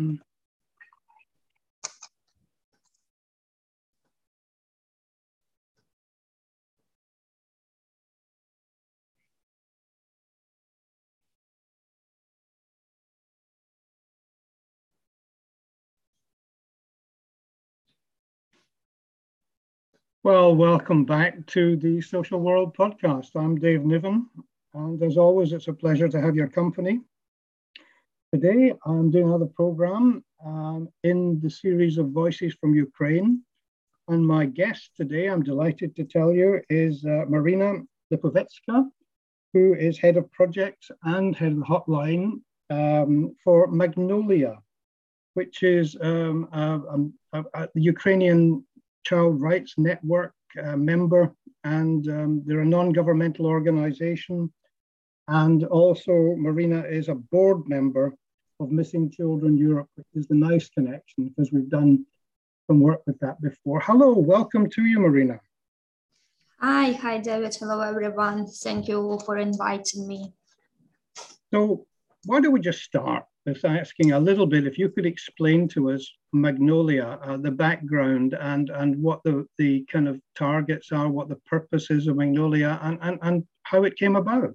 Mm. Well, welcome back to the Social World podcast. I'm Dave Niven, and as always, it's a pleasure to have your company. Today, I'm doing another program um, in the series of Voices from Ukraine. And my guest today, I'm delighted to tell you, is uh, Marina Lipovetska, who is head of projects and head of the hotline um, for Magnolia, which is um, a, a, a, Ukrainian Child Rights Network uh, member, and um, they're a non governmental organization. And also, Marina is a board member of Missing Children Europe, which is the nice connection because we've done some work with that before. Hello, welcome to you, Marina. Hi, hi, David. Hello, everyone. Thank you for inviting me. So, why don't we just start with asking a little bit if you could explain to us Magnolia, uh, the background, and and what the the kind of targets are, what the purpose is of Magnolia, and and, and how it came about.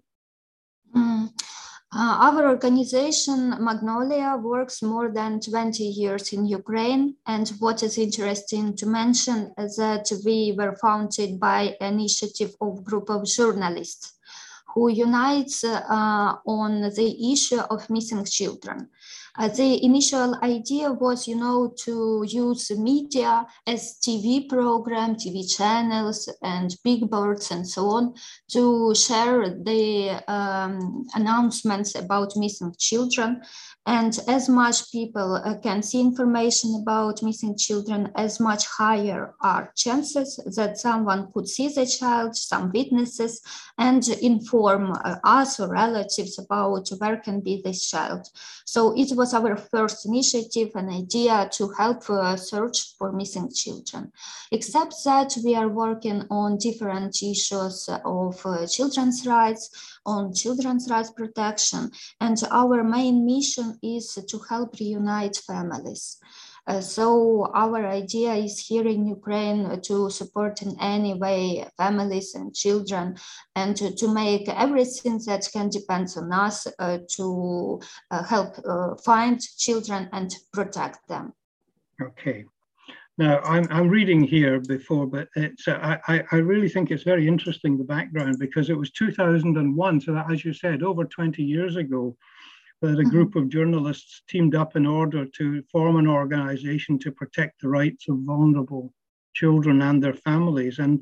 Uh, our organization, Magnolia, works more than 20 years in Ukraine. And what is interesting to mention is that we were founded by initiative of group of journalists who unites uh, on the issue of missing children. Uh, the initial idea was, you know, to use media as TV program, TV channels, and big boards and so on to share the um, announcements about missing children and as much people uh, can see information about missing children, as much higher are chances that someone could see the child, some witnesses, and inform uh, us or relatives about where can be this child. So it was our first initiative, an idea to help uh, search for missing children. Except that we are working on different issues of children's rights, on children's rights protection, and our main mission is to help reunite families. Uh, so our idea is here in Ukraine to support in any way families and children and to, to make everything that can depend on us uh, to uh, help uh, find children and protect them. Okay. Now, I'm, I'm reading here before, but it's, uh, I, I really think it's very interesting, the background, because it was 2001. So, that, as you said, over 20 years ago, that a mm-hmm. group of journalists teamed up in order to form an organization to protect the rights of vulnerable children and their families. And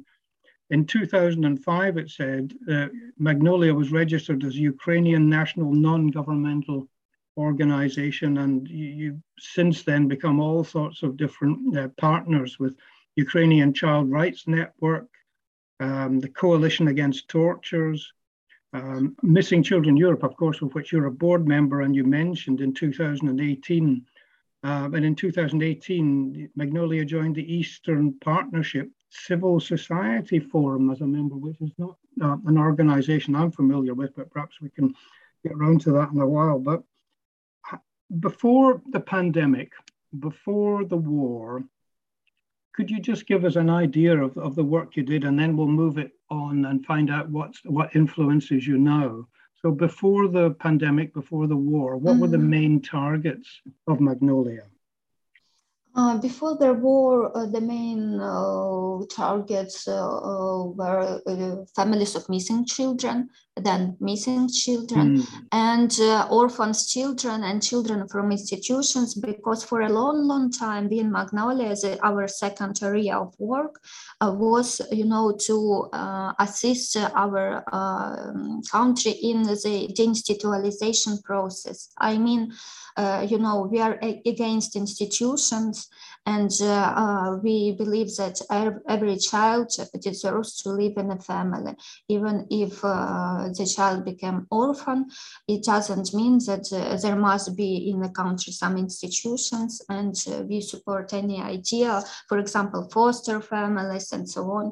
in 2005, it said uh, Magnolia was registered as Ukrainian national non governmental organization. And you, have since then become all sorts of different uh, partners with Ukrainian Child Rights Network, um, the Coalition Against Tortures, um, Missing Children Europe, of course, of which you're a board member and you mentioned in 2018. Um, and in 2018, Magnolia joined the Eastern Partnership Civil Society Forum as a member, which is not uh, an organization I'm familiar with, but perhaps we can get around to that in a while. But before the pandemic, before the war, could you just give us an idea of, of the work you did and then we'll move it on and find out what's, what influences you now? So before the pandemic, before the war, what mm-hmm. were the mm-hmm. main targets of Magnolia? Uh, before the war, uh, the main uh, targets uh, uh, were uh, families of missing children, then missing children, mm. and orphans children and children from institutions, because for a long, long time, being Magnolia as our second area of work was, you know, to assist our um, country in the deinstitutionalization process. I mean, Uh, you know, we are against institutions. And uh, uh, we believe that every child deserves to live in a family. Even if uh, the child became orphan, it doesn't mean that uh, there must be in the country some institutions and uh, we support any idea, for example, foster families and so on,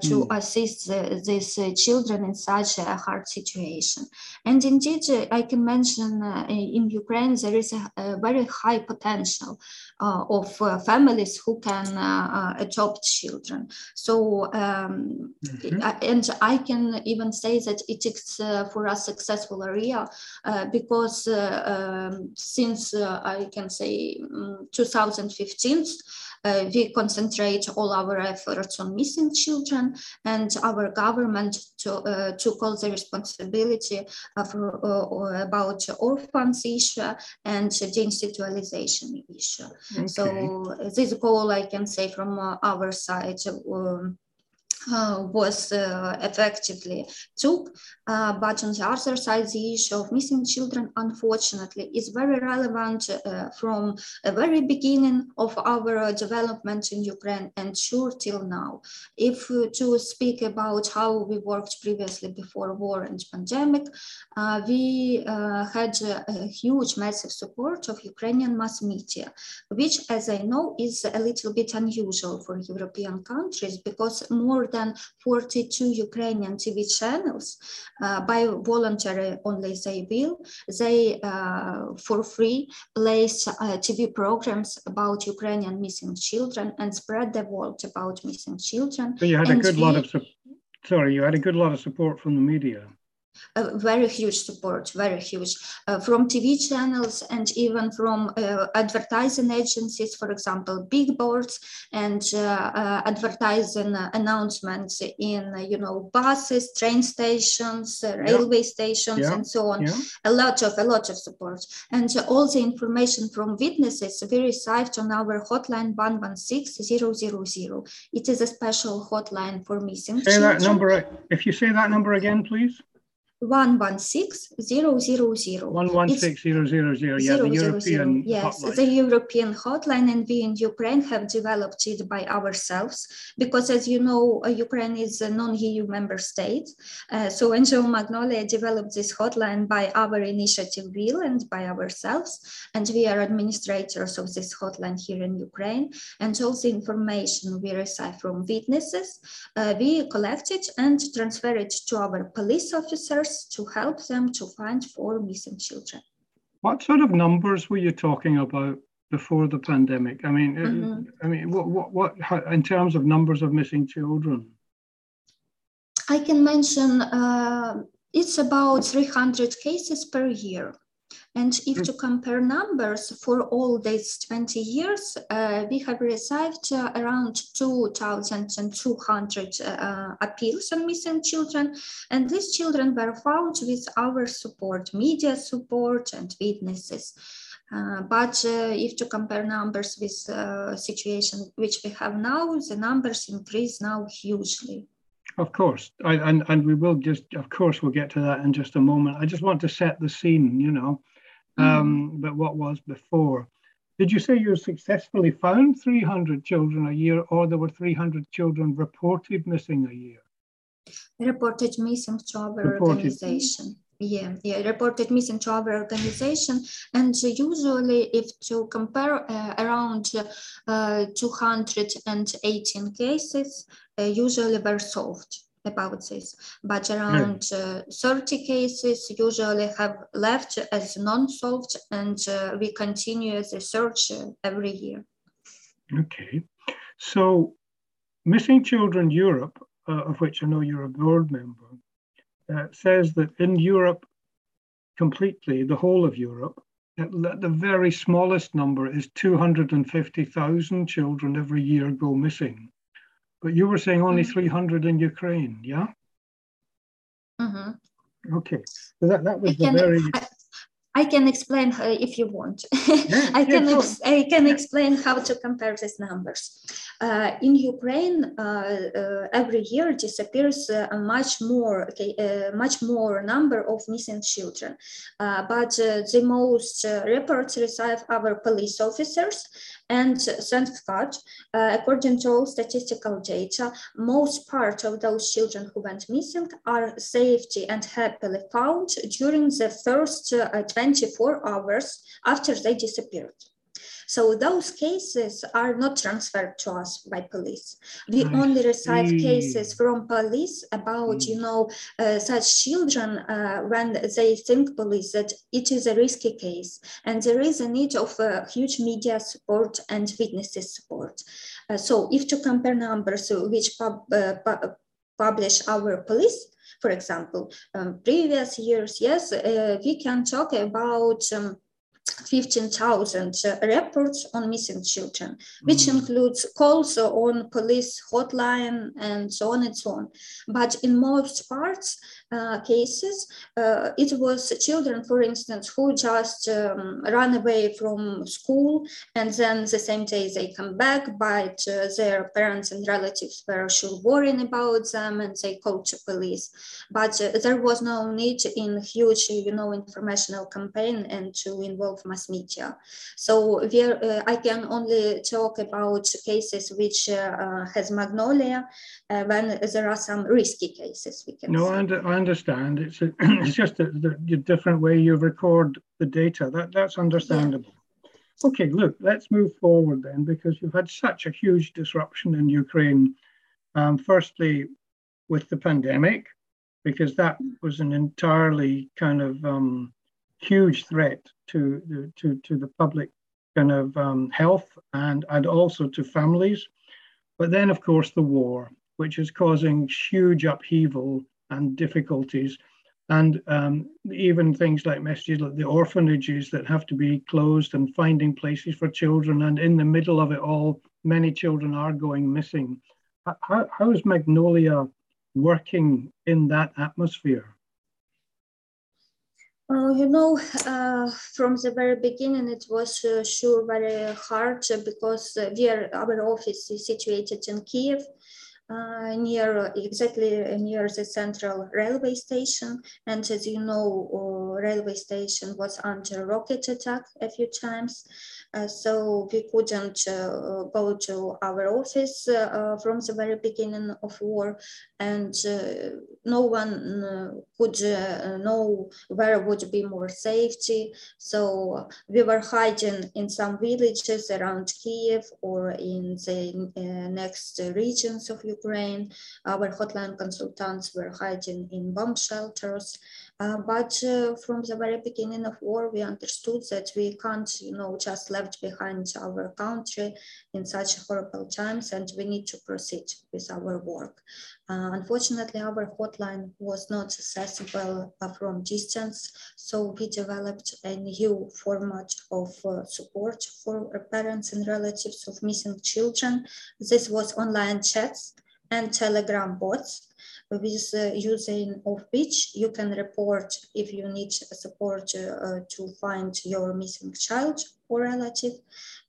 to mm. assist the, these children in such a hard situation. And indeed, I can mention in Ukraine, there is a, a very high potential uh, of uh, families who can uh, adopt children. So, um, mm-hmm. and I can even say that it is for us successful area because um, since I can say um, 2015, uh, we concentrate all our efforts on missing children and our government to, uh, took all the responsibility for, uh, about orphans issue and deinstitutionalization issue. Okay. So this goal I can say from our side um, uh, was uh, effectively took. Uh, but on the other side, the issue of missing children, unfortunately, is very relevant uh, from the very beginning of our development in Ukraine and sure till now. If to speak about how we worked previously before war and pandemic, uh, we uh, had a huge, massive support of Ukrainian mass media, which, as I know, is a little bit unusual for European countries because more than 42 Ukrainian TV channels uh, by voluntary only they will. They uh, for free place uh, TV programs about Ukrainian missing children and spread the word about missing children. So you had and a good we, lot of sorry, you had a good lot of support from the media a very huge support, very huge, uh, from TV channels and even from uh, advertising agencies, for example, big boards and uh, uh advertising announcements in, you know, buses, train stations, uh, railway yeah. stations, yeah. and so on. Yeah. A lot of, a lot of support. And all the information from witnesses we received on our hotline 116000. It is a special hotline for missing say children. that number, if you say that number again, please. 116000. 116000, yeah, the European Yes, hotline. the European hotline, and we in Ukraine have developed it by ourselves because, as you know, uh, Ukraine is a non EU member state. Uh, so, NGO Magnolia developed this hotline by our initiative will and by ourselves. And we are administrators of this hotline here in Ukraine. And all the information we receive from witnesses, uh, we collect it and transfer it to our police officers to help them to find four missing children. What sort of numbers were you talking about before the pandemic? I mean, mm-hmm. I mean, what, what, what, how, in terms of numbers of missing children? I can mention uh, it's about 300 cases per year. And if to compare numbers for all these 20 years, uh, we have received uh, around 2,200 uh, appeals on missing children. And these children were found with our support, media support and witnesses. Uh, but uh, if to compare numbers with the uh, situation which we have now, the numbers increase now hugely. Of course, I, and and we will just, of course, we'll get to that in just a moment. I just want to set the scene, you know um, mm. but what was before. Did you say you successfully found 300 children a year, or there were 300 children reported missing a year? Reported missing to our reported. organization. Yeah, yeah, reported missing to our organization. And usually, if to compare uh, around uh, 218 cases, uh, usually were solved about this, but around uh, 30 cases usually have left as non-solved and uh, we continue the search uh, every year. Okay, so Missing Children Europe, uh, of which I know you're a board member, uh, says that in Europe completely, the whole of Europe, that the very smallest number is 250,000 children every year go missing. But you were saying only mm-hmm. 300 in Ukraine, yeah? Mm-hmm. Okay. So that, that was the very. I can explain uh, if you want. Yeah, I can yeah, I can explain how to compare these numbers. Uh, in Ukraine, uh, uh every year disappears uh, a much more okay, uh, much more number of missing children. but the most reports receive our police officers, and thank God, uh, according to all statistical data, most part of those children who went missing are safety and happily found during the first uh, 24 hours after they disappeared. So those cases are not transferred to us by police. We I only receive cases from police about, mm. you know, uh, such children uh, when they think police that it is a risky case and there is a need of uh, huge media support and witnesses support. Uh, so if to compare numbers which pub, uh, publish our police, for example, um, previous years, yes, uh, we can talk about um, 15,000 uh, reports on missing children, which mm. includes calls on police hotline and so on and so on. But in most parts, uh, cases, uh, it was children, for instance, who just um, run away from school and then the same day they come back, but uh, their parents and relatives were sure worrying about them and they called the police. But uh, there was no need in huge, you know, informational campaign and to involve mass media. So uh, I can only talk about cases which has Magnolia when there are some risky cases. We can no, and I understand. It's a, it's just a, different way you record the data. That that's understandable. Okay, look, let's move forward then because you've had such a huge disruption in Ukraine. Um, firstly, with the pandemic, because that was an entirely kind of um, huge threat to the to to the public kind of um, health and and also to families. But then, of course, the war, which is causing huge upheaval and difficulties. And um, even things like messages like the orphanages that have to be closed and finding places for children. And in the middle of it all, many children are going missing. How, how is Magnolia working in that atmosphere? Uh, you know, uh, from the very beginning, it was uh, sure very hard because uh, we are, our office is situated in Kiev, uh, near exactly near the central railway station. And as you know, uh, railway station was under rocket attack a few times. Uh, so we couldn't uh, go to our office uh, from the very beginning of war and no one could know where would be more safety. So we were hiding in some villages around Kiev or in the next regions of Ukraine. Our hotline consultants were hiding in bomb shelters. But uh, from the very beginning of war, we understood that we can't, you know, just left behind our country in such horrible times, and we need to proceed with our work. Uh, unfortunately, our hotline was not accessible uh, from distance, so we developed a new format of uh, support for parents and relatives of missing children. This was online chats and Telegram bots with uh, using of which you can report if you need support uh, to find your missing child or relative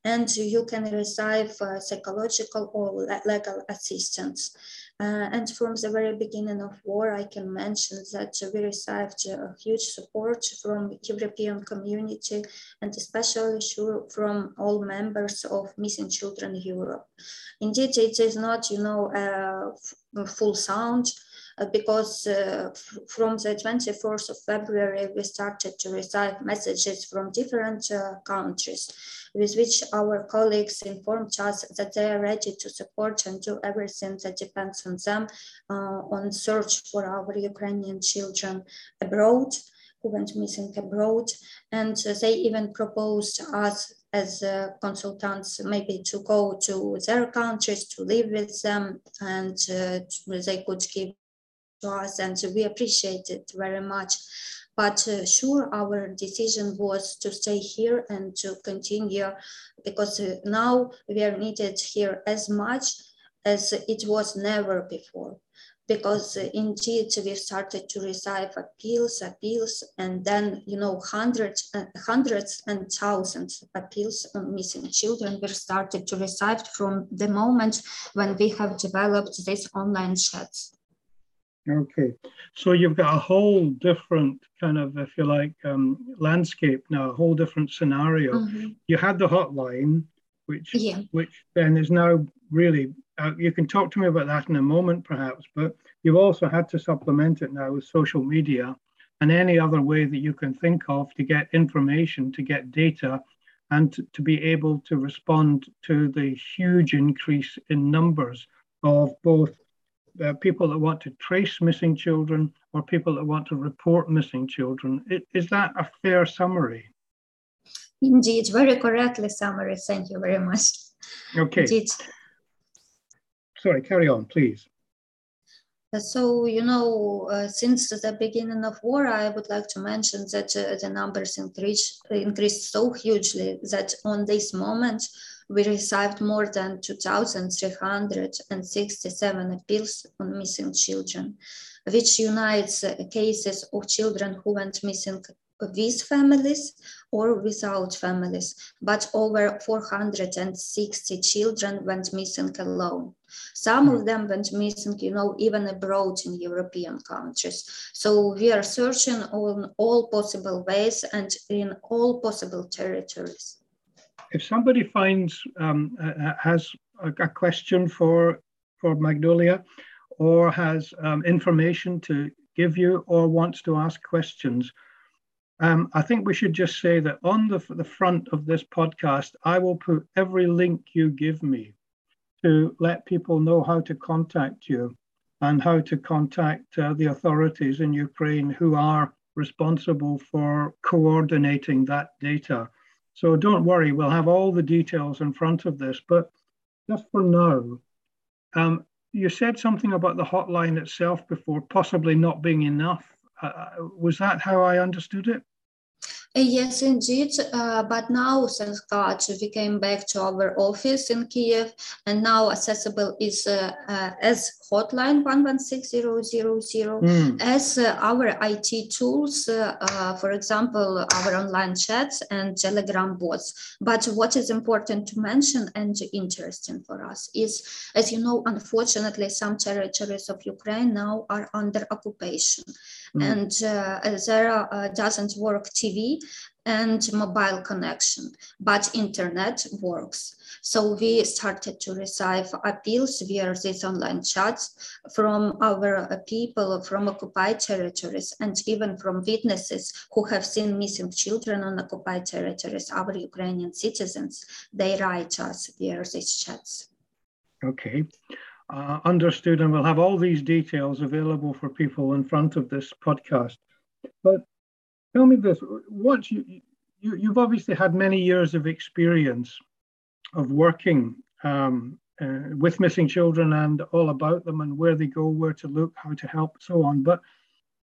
and you can receive uh, psychological or legal assistance. Uh, and from the very beginning of war, I can mention that we received uh, huge support from European community and especially sure from all members of Missing Children Europe. Indeed, it is not, you know, a full sound uh, because uh, from the 24th of February, we started to receive messages from different uh, countries with which our colleagues informed us that they are ready to support and do everything that depends on them uh, on search for our Ukrainian children abroad who went missing abroad. And uh, they even proposed us as uh, consultants maybe to go to their countries to live with them and they could give to us and we appreciate it very much. But uh, sure, our decision was to stay here and to continue because uh, now we are needed here as much as it was never before. because uh, indeed we started to receive appeals, appeals, and then you know hundreds, uh, hundreds and thousands of appeals on missing children were started to receive from the moment when we have developed these online chats. Okay, so you've got a whole different kind of, if you like, um, landscape now, a whole different scenario. Mm-hmm. You had the hotline, which yeah. which then is now really uh, you can talk to me about that in a moment, perhaps, but you've also had to supplement it now with social media and any other way that you can think of to get information, to get data, and to, to be able to respond to the huge increase in numbers of both uh, people that want to trace missing children or people that want to report missing children. Is that a fair summary? Indeed, very correctly summary. Thank you very much. Okay. Indeed sorry, carry on, please. Uh, so, you know, uh, since the beginning of war, I would like to mention that uh, the numbers increased, increased so hugely that on this moment, we received more than 2,367 appeals on missing children, which unites uh, cases of children who went missing with families or without families, but over 460 children went missing alone. Some of hmm. them went missing, you know, even abroad in European countries. So we are searching on all possible ways and in all possible territories. If somebody finds um, uh, has a, a, question for for Magnolia, or has um, information to give you, or wants to ask questions, um, I think we should just say that on the, the front of this podcast, I will put every link you give me to let people know how to contact you and how to contact uh, the authorities in Ukraine who are responsible for coordinating that data. So don't worry, we'll have all the details in front of this. But just for now, um, you said something about the hotline itself before, possibly not being enough. Uh, uh was that how I understood it? Uh, yes, indeed. Uh, but now, thank God, we came back to our office in Kiev, and now accessible is uh, uh, as hotline 116000, mm. as uh, our IT tools, uh, for example, our online chats and Telegram bots. But what is important to mention and interesting for us is, as you know, unfortunately, some territories of Ukraine now are under occupation. Mm. and uh, there uh, doesn't work TV and mobile connection, but internet works. So we started to receive appeals via these online chats from our uh, people from occupied territories and even from witnesses who have seen missing children on occupied territories, our Ukrainian citizens. They write us via these chats. Okay. Uh, understood, and we'll have all these details available for people in front of this podcast. But tell me this: once you, you you've obviously had many years of experience of working um, uh, with missing children and all about them and where they go, where to look, how to help, so on. But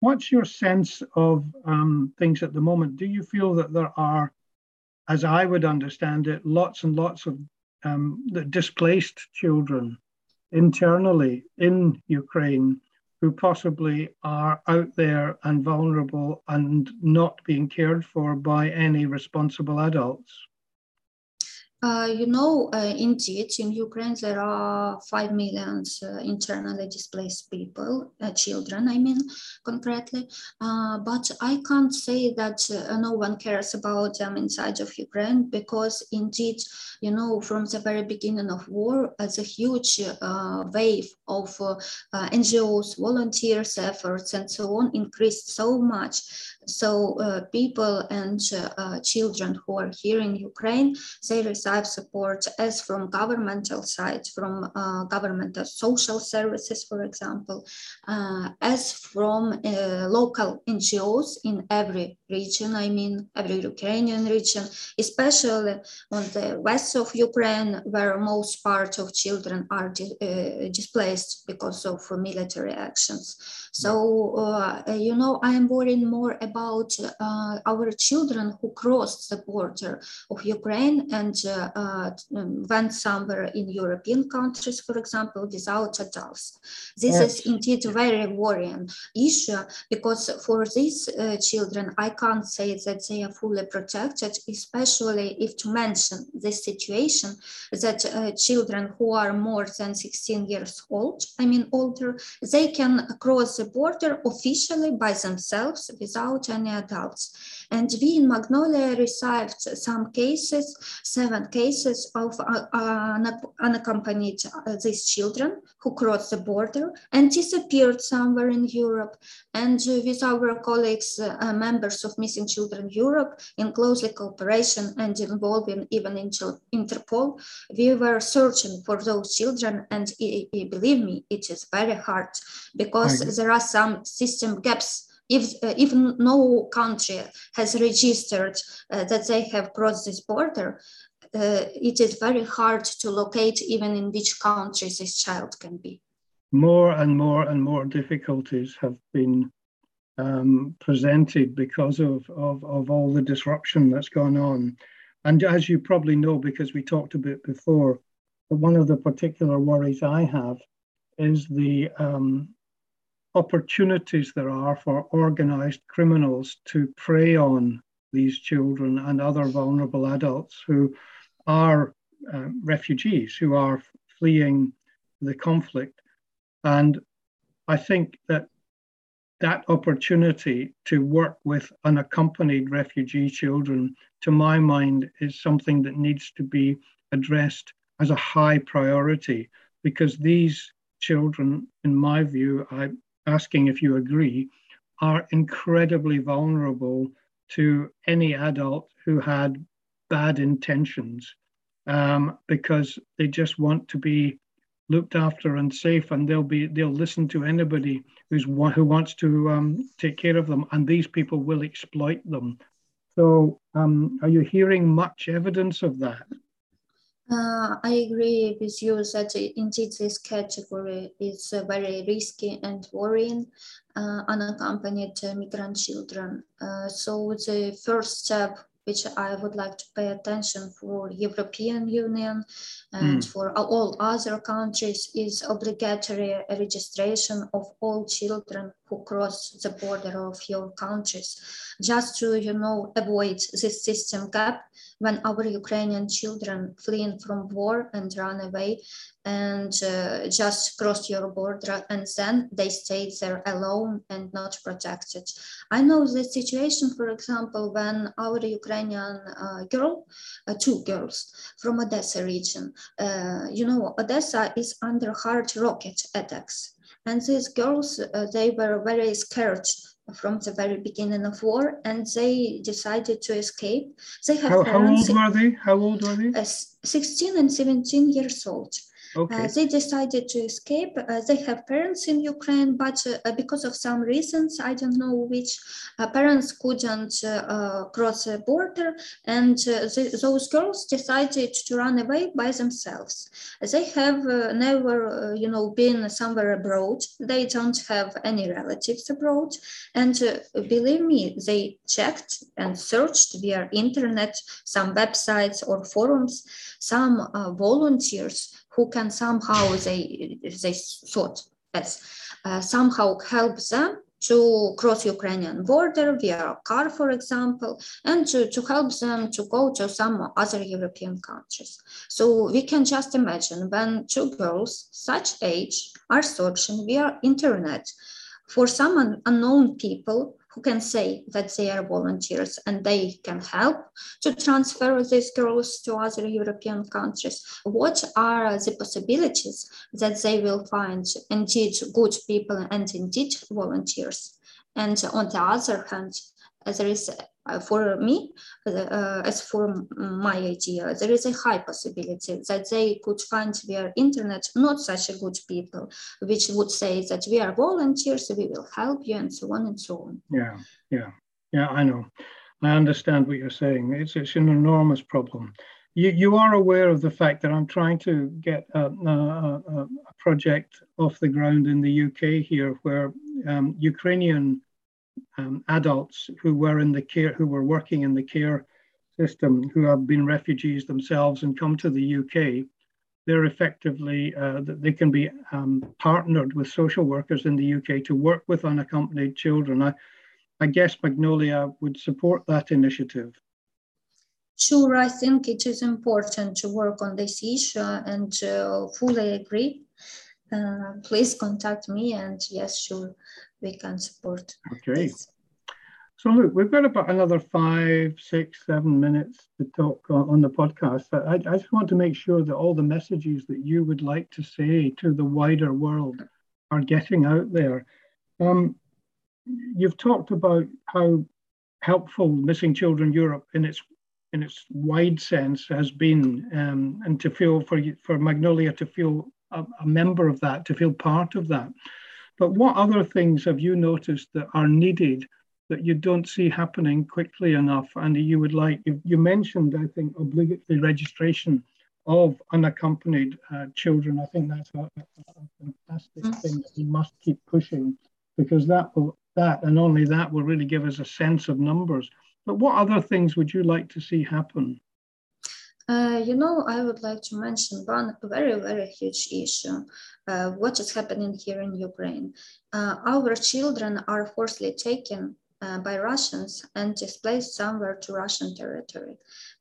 what's your sense of um, things at the moment? Do you feel that there are, as I would understand it, lots and lots of um, displaced children internally in Ukraine who possibly are out there and vulnerable and not being cared for by any responsible adults? Uh, you know, uh, indeed, in Ukraine, there are 5 million uh, internally displaced people, uh, children, I mean, concretely. Uh, but I can't say that no one cares about them inside of Ukraine because, indeed, you know, from the very beginning of war, as a huge wave of NGOs, volunteers, efforts, and so on increased so much so uh, people and uh, children who are here in Ukraine, they receive support as from governmental side, from uh, governmental social services, for example, uh, as from uh, local NGOs in every region, I mean every Ukrainian region, especially on the west of Ukraine, where most part of children are uh, displaced because of military actions. So, you know, I am worrying more about uh, our children who crossed the border of Ukraine and uh, uh, um, went somewhere in European countries, for example, without adults. This yes. is indeed a very worrying issue because for these uh, children, I can't say that they are fully protected, especially if to mention this situation that uh, children who are more than 16 years old, I mean older, they can cross the border officially by themselves without any adults. And we in Magnolia received some cases, seven cases of uh, uh, unaccompanied uh, these children who crossed the border and disappeared somewhere in Europe. And with our colleagues, uh, members of Missing Children Europe, in closely cooperation and involving even in Interpol, we were searching for those children. And believe me, it is very hard because there are some system gaps if, uh, if no country has registered uh, that they have crossed this border, uh, it is very hard to locate even in which country this child can be. More and more and more difficulties have been um, presented because of, of, of all the disruption that's gone on. And as you probably know, because we talked a bit before, one of the particular worries I have is the um, opportunities there are for organized criminals to prey on these children and other vulnerable adults who are uh, refugees, who are fleeing the conflict. And I think that that opportunity to work with unaccompanied refugee children, to my mind, is something that needs to be addressed as a high priority because these children, in my view, I, asking if you agree, are incredibly vulnerable to any adult who had bad intentions um, because they just want to be looked after and safe and they'll be they'll listen to anybody who's who wants to um, take care of them and these people will exploit them. So um, are you hearing much evidence of that uh, I agree with you that indeed this category is uh, very risky and worrying, uh, unaccompanied migrant children. Uh, so the first step which I would like to pay attention for European Union and mm. for all other countries is obligatory registration of all children who cross the border of your countries, just to you know avoid this system gap when our Ukrainian children fleeing from war and run away and uh, just cross your border and then they stay there alone and not protected. I know the situation, for example, when our Ukrainian uh, girl, uh, two girls from Odessa region, uh, you know, Odessa is under hard rocket attacks and these girls, uh, they were very scared from the very beginning of war and they decided to escape. They have how, how old were they? How old were they? Uh, 16 and 17 years old. Okay. Uh, they decided to escape. Uh, they have parents in Ukraine, but uh, because of some reasons, I don't know which, uh, parents couldn't uh, cross the border, and those girls decided to run away by themselves. They have never, you know, been somewhere abroad. They don't have any relatives abroad, and believe me, they checked and searched via internet some websites or forums, some volunteers who can somehow they they thought as uh, somehow help them to cross Ukrainian border via car, for example, and to, to help them to go to some other European countries. So we can just imagine when two girls such age are searching via internet for some unknown people who can say that they are volunteers and they can help to transfer these girls to other European countries. What are the possibilities that they will find indeed good people and indeed volunteers? And on the other hand, there is for me, uh, as for my idea, there is a high possibility that they could find via internet not such a good people, which would say that we are volunteers, we will help you, and so on and so on. Yeah, yeah, yeah. I know. I understand what you're saying. It's it's an enormous problem. You, you are aware of the fact that I'm trying to get a, a, a project off the ground in the UK here, where um, Ukrainian um, adults who were in the care, who were working in the care system who have been refugees themselves and come to the UK, they're effectively uh, that they can be um, partnered with social workers in the UK to work with unaccompanied children. I, I guess Magnolia would support that initiative. Sure, I think it is important to work on this issue and uh, fully agree. Uh, please contact me and yes, sure, we can support. Okay. This. So look, we've got about another five, six, seven minutes to talk on, on the podcast. I, I, just want to make sure that all the messages that you would like to say to the wider world are getting out there. Um, you've talked about how helpful Missing Children Europe in its in its wide sense has been, um, and to feel for for Magnolia to feel a, a member of that, to feel part of that. But what other things have you noticed that are needed that you don't see happening quickly enough and you would like you, mentioned i think obligatory registration of unaccompanied uh, children i think that's a, a fantastic mm. thing that we must keep pushing because that will that and only that will really give us a sense of numbers but what other things would you like to see happen uh, you know, I would like to mention one very, very huge issue. Uh, what is happening here in Ukraine? Uh, our children are forcibly taken uh, by Russians and displaced somewhere to Russian territory.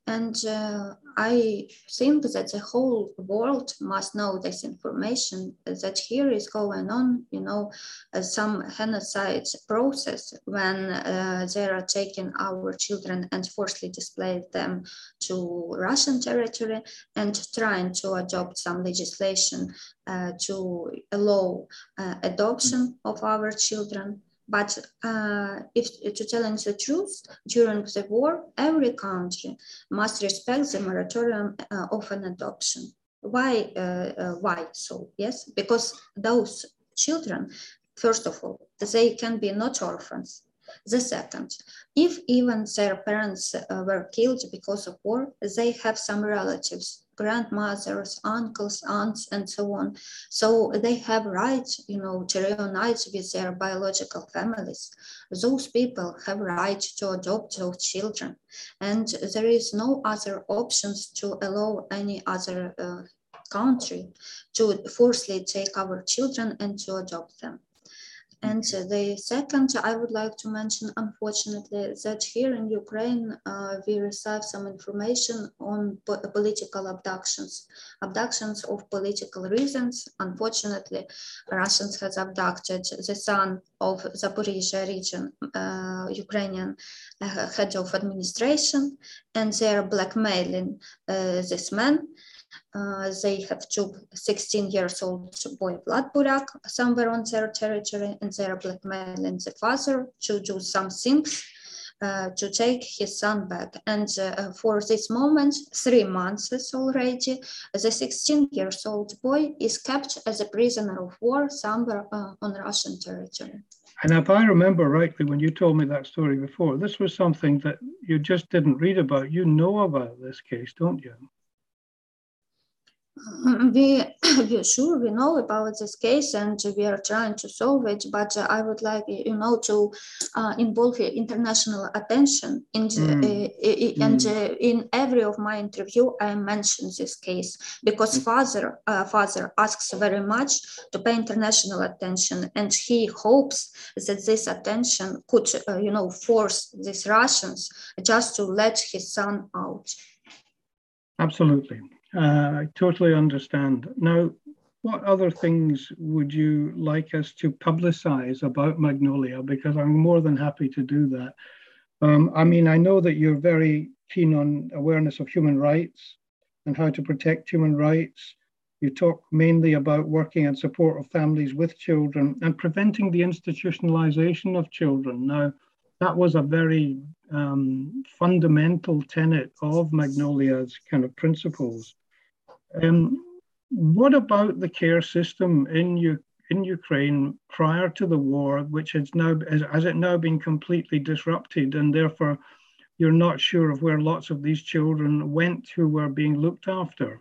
And uh, I think that the whole world must know this information that here is going on, you know, uh, some genocide process when uh, they are taking our children and forcibly displaced them to Russian territory and trying to adopt some legislation uh, to allow uh, adoption of our children but uh, if to tell the truth, during the war, every country must respect the moratorium uh, of an adoption. Why? Uh, uh, why so? Yes, because those children, first of all, they can be not orphans. The second, if even their parents uh, were killed because of war, they have some relatives grandmothers, uncles, aunts, and so on. So they have rights, you know, to reunite with their biological families. Those people have right to adopt those children. And there is no other options to allow any other uh, country to forcefully take our children and to adopt them. And the second, I would like to mention, unfortunately, that here in Ukraine, uh, we receive some information on po political abductions, abductions of political reasons. Unfortunately, Russians has abducted the son of Zaporizhia region, uh, Ukrainian uh, head of administration, and they are blackmailing uh, this man uh, they have two 16 years old boy Vlad Buryak somewhere on their territory and they are blackmailing the father to do some things uh, to take his son back. And uh, for this moment, three months already, the 16 years old boy is kept as a prisoner of war somewhere uh, on Russian territory. And if I remember rightly, when you told me that story before, this was something that you just didn't read about. You know about this case, don't you? We, we sure we know about this case and we are trying to solve it but uh, i would like you know to uh, involve international attention in mm. uh, and mm. in every of my interview i mention this case because mm. father uh, father asks very much to pay international attention and he hopes that this attention could uh, you know force these russians just to let his son out absolutely uh, I totally understand. Now, what other things would you like us to publicize about Magnolia? Because I'm more than happy to do that. Um, I mean, I know that you're very keen on awareness of human rights and how to protect human rights. You talk mainly about working in support of families with children and preventing the institutionalization of children. Now, that was a very um, fundamental tenet of Magnolia's kind of principles. Um, what about the care system in U- in Ukraine prior to the war, which has now has it now been completely disrupted, and therefore you're not sure of where lots of these children went who were being looked after?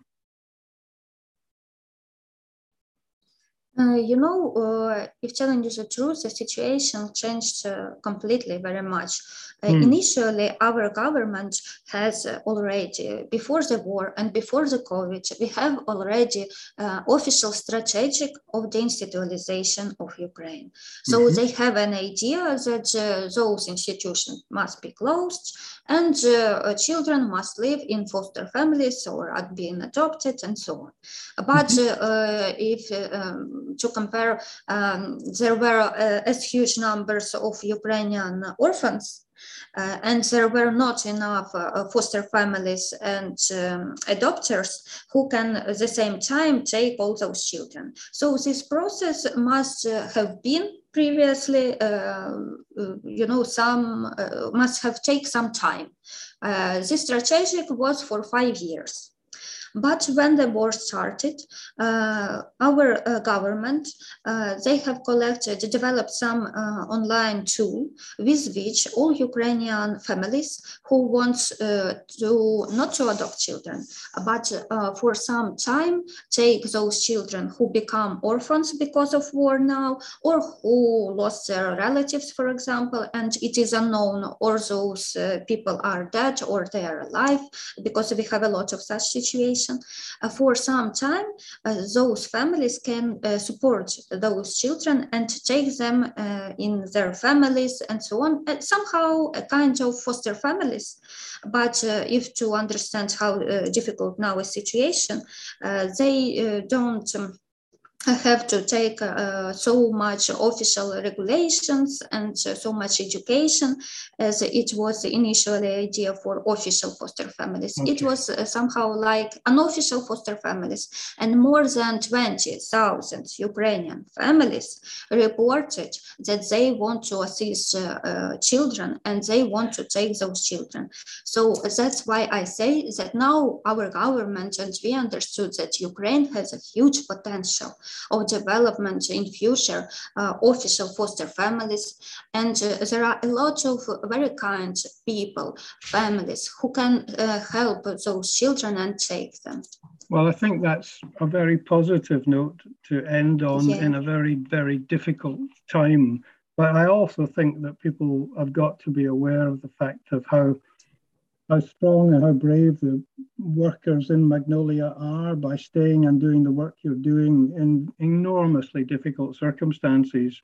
Uh, you know, uh, if challenges are true, the situation changed uh, completely very much. Mm. Initially, our government has already, before the war and before the COVID, we have already uh, official strategic of deinstitutionalization of Ukraine. So mm-hmm. they have an idea that uh, those institutions must be closed and uh, children must live in foster families or are being adopted and so on. But mm-hmm. if um, to compare, um, there were as huge numbers of Ukrainian orphans uh, and there were not enough uh, foster families and um, adopters who can at the same time take all those children. So this process must uh, have been previously, uh, you know, some uh, must have taken some time. Uh, this strategic was for five years. But when the war started, uh, our uh, government, uh, they have collected, developed some uh, online tool with which all Ukrainian families who want uh, to not to adopt children, but uh, for some time take those children who become orphans because of war now, or who lost their relatives, for example, and it is unknown or those people are dead or they are alive because we have a lot of such situations uh, for some time, uh, those families can uh, support those children and take them in their families and so on. And somehow a kind of foster families. But if to understand how difficult now a situation, they don't um, have to take uh, so much official regulations and so much education as it was the initial idea for official foster families. Okay. It was uh, somehow like unofficial foster families, and more than 20,000 Ukrainian families reported that they want to assist uh, uh, children and they want to take those children. So that's why I say that now our government and we understood that Ukraine has a huge potential of development in future uh, official foster families. And uh, there are a lot of very kind people, families who can uh, help those children and take them. Well, I think that's a very positive note to end on yeah. in a very, very difficult time. But I also think that people have got to be aware of the fact of how how strong and how brave the workers in Magnolia are by staying and doing the work you're doing in enormously difficult circumstances,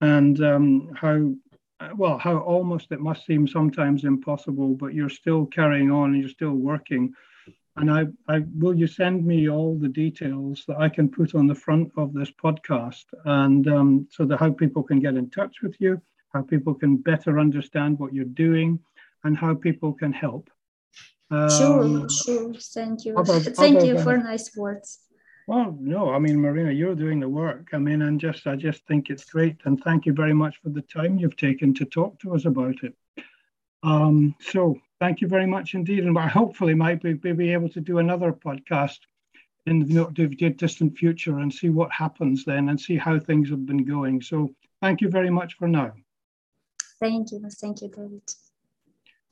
and um, how well how almost it must seem sometimes impossible, but you're still carrying on and you're still working. And I, I will you send me all the details that I can put on the front of this podcast, and um, so that how people can get in touch with you, how people can better understand what you're doing and how people can help. Um, sure, sure. Thank you. Other, Thank other you for nice words. Well, no, I mean, Marina, you're doing the work. I mean, and just, I just think it's great. And thank you very much for the time you've taken to talk to us about it. Um, so thank you very much indeed. And hopefully might be, be able to do another podcast in the not too distant future and see what happens then and see how things have been going. So thank you very much for now. Thank you. Thank you, David.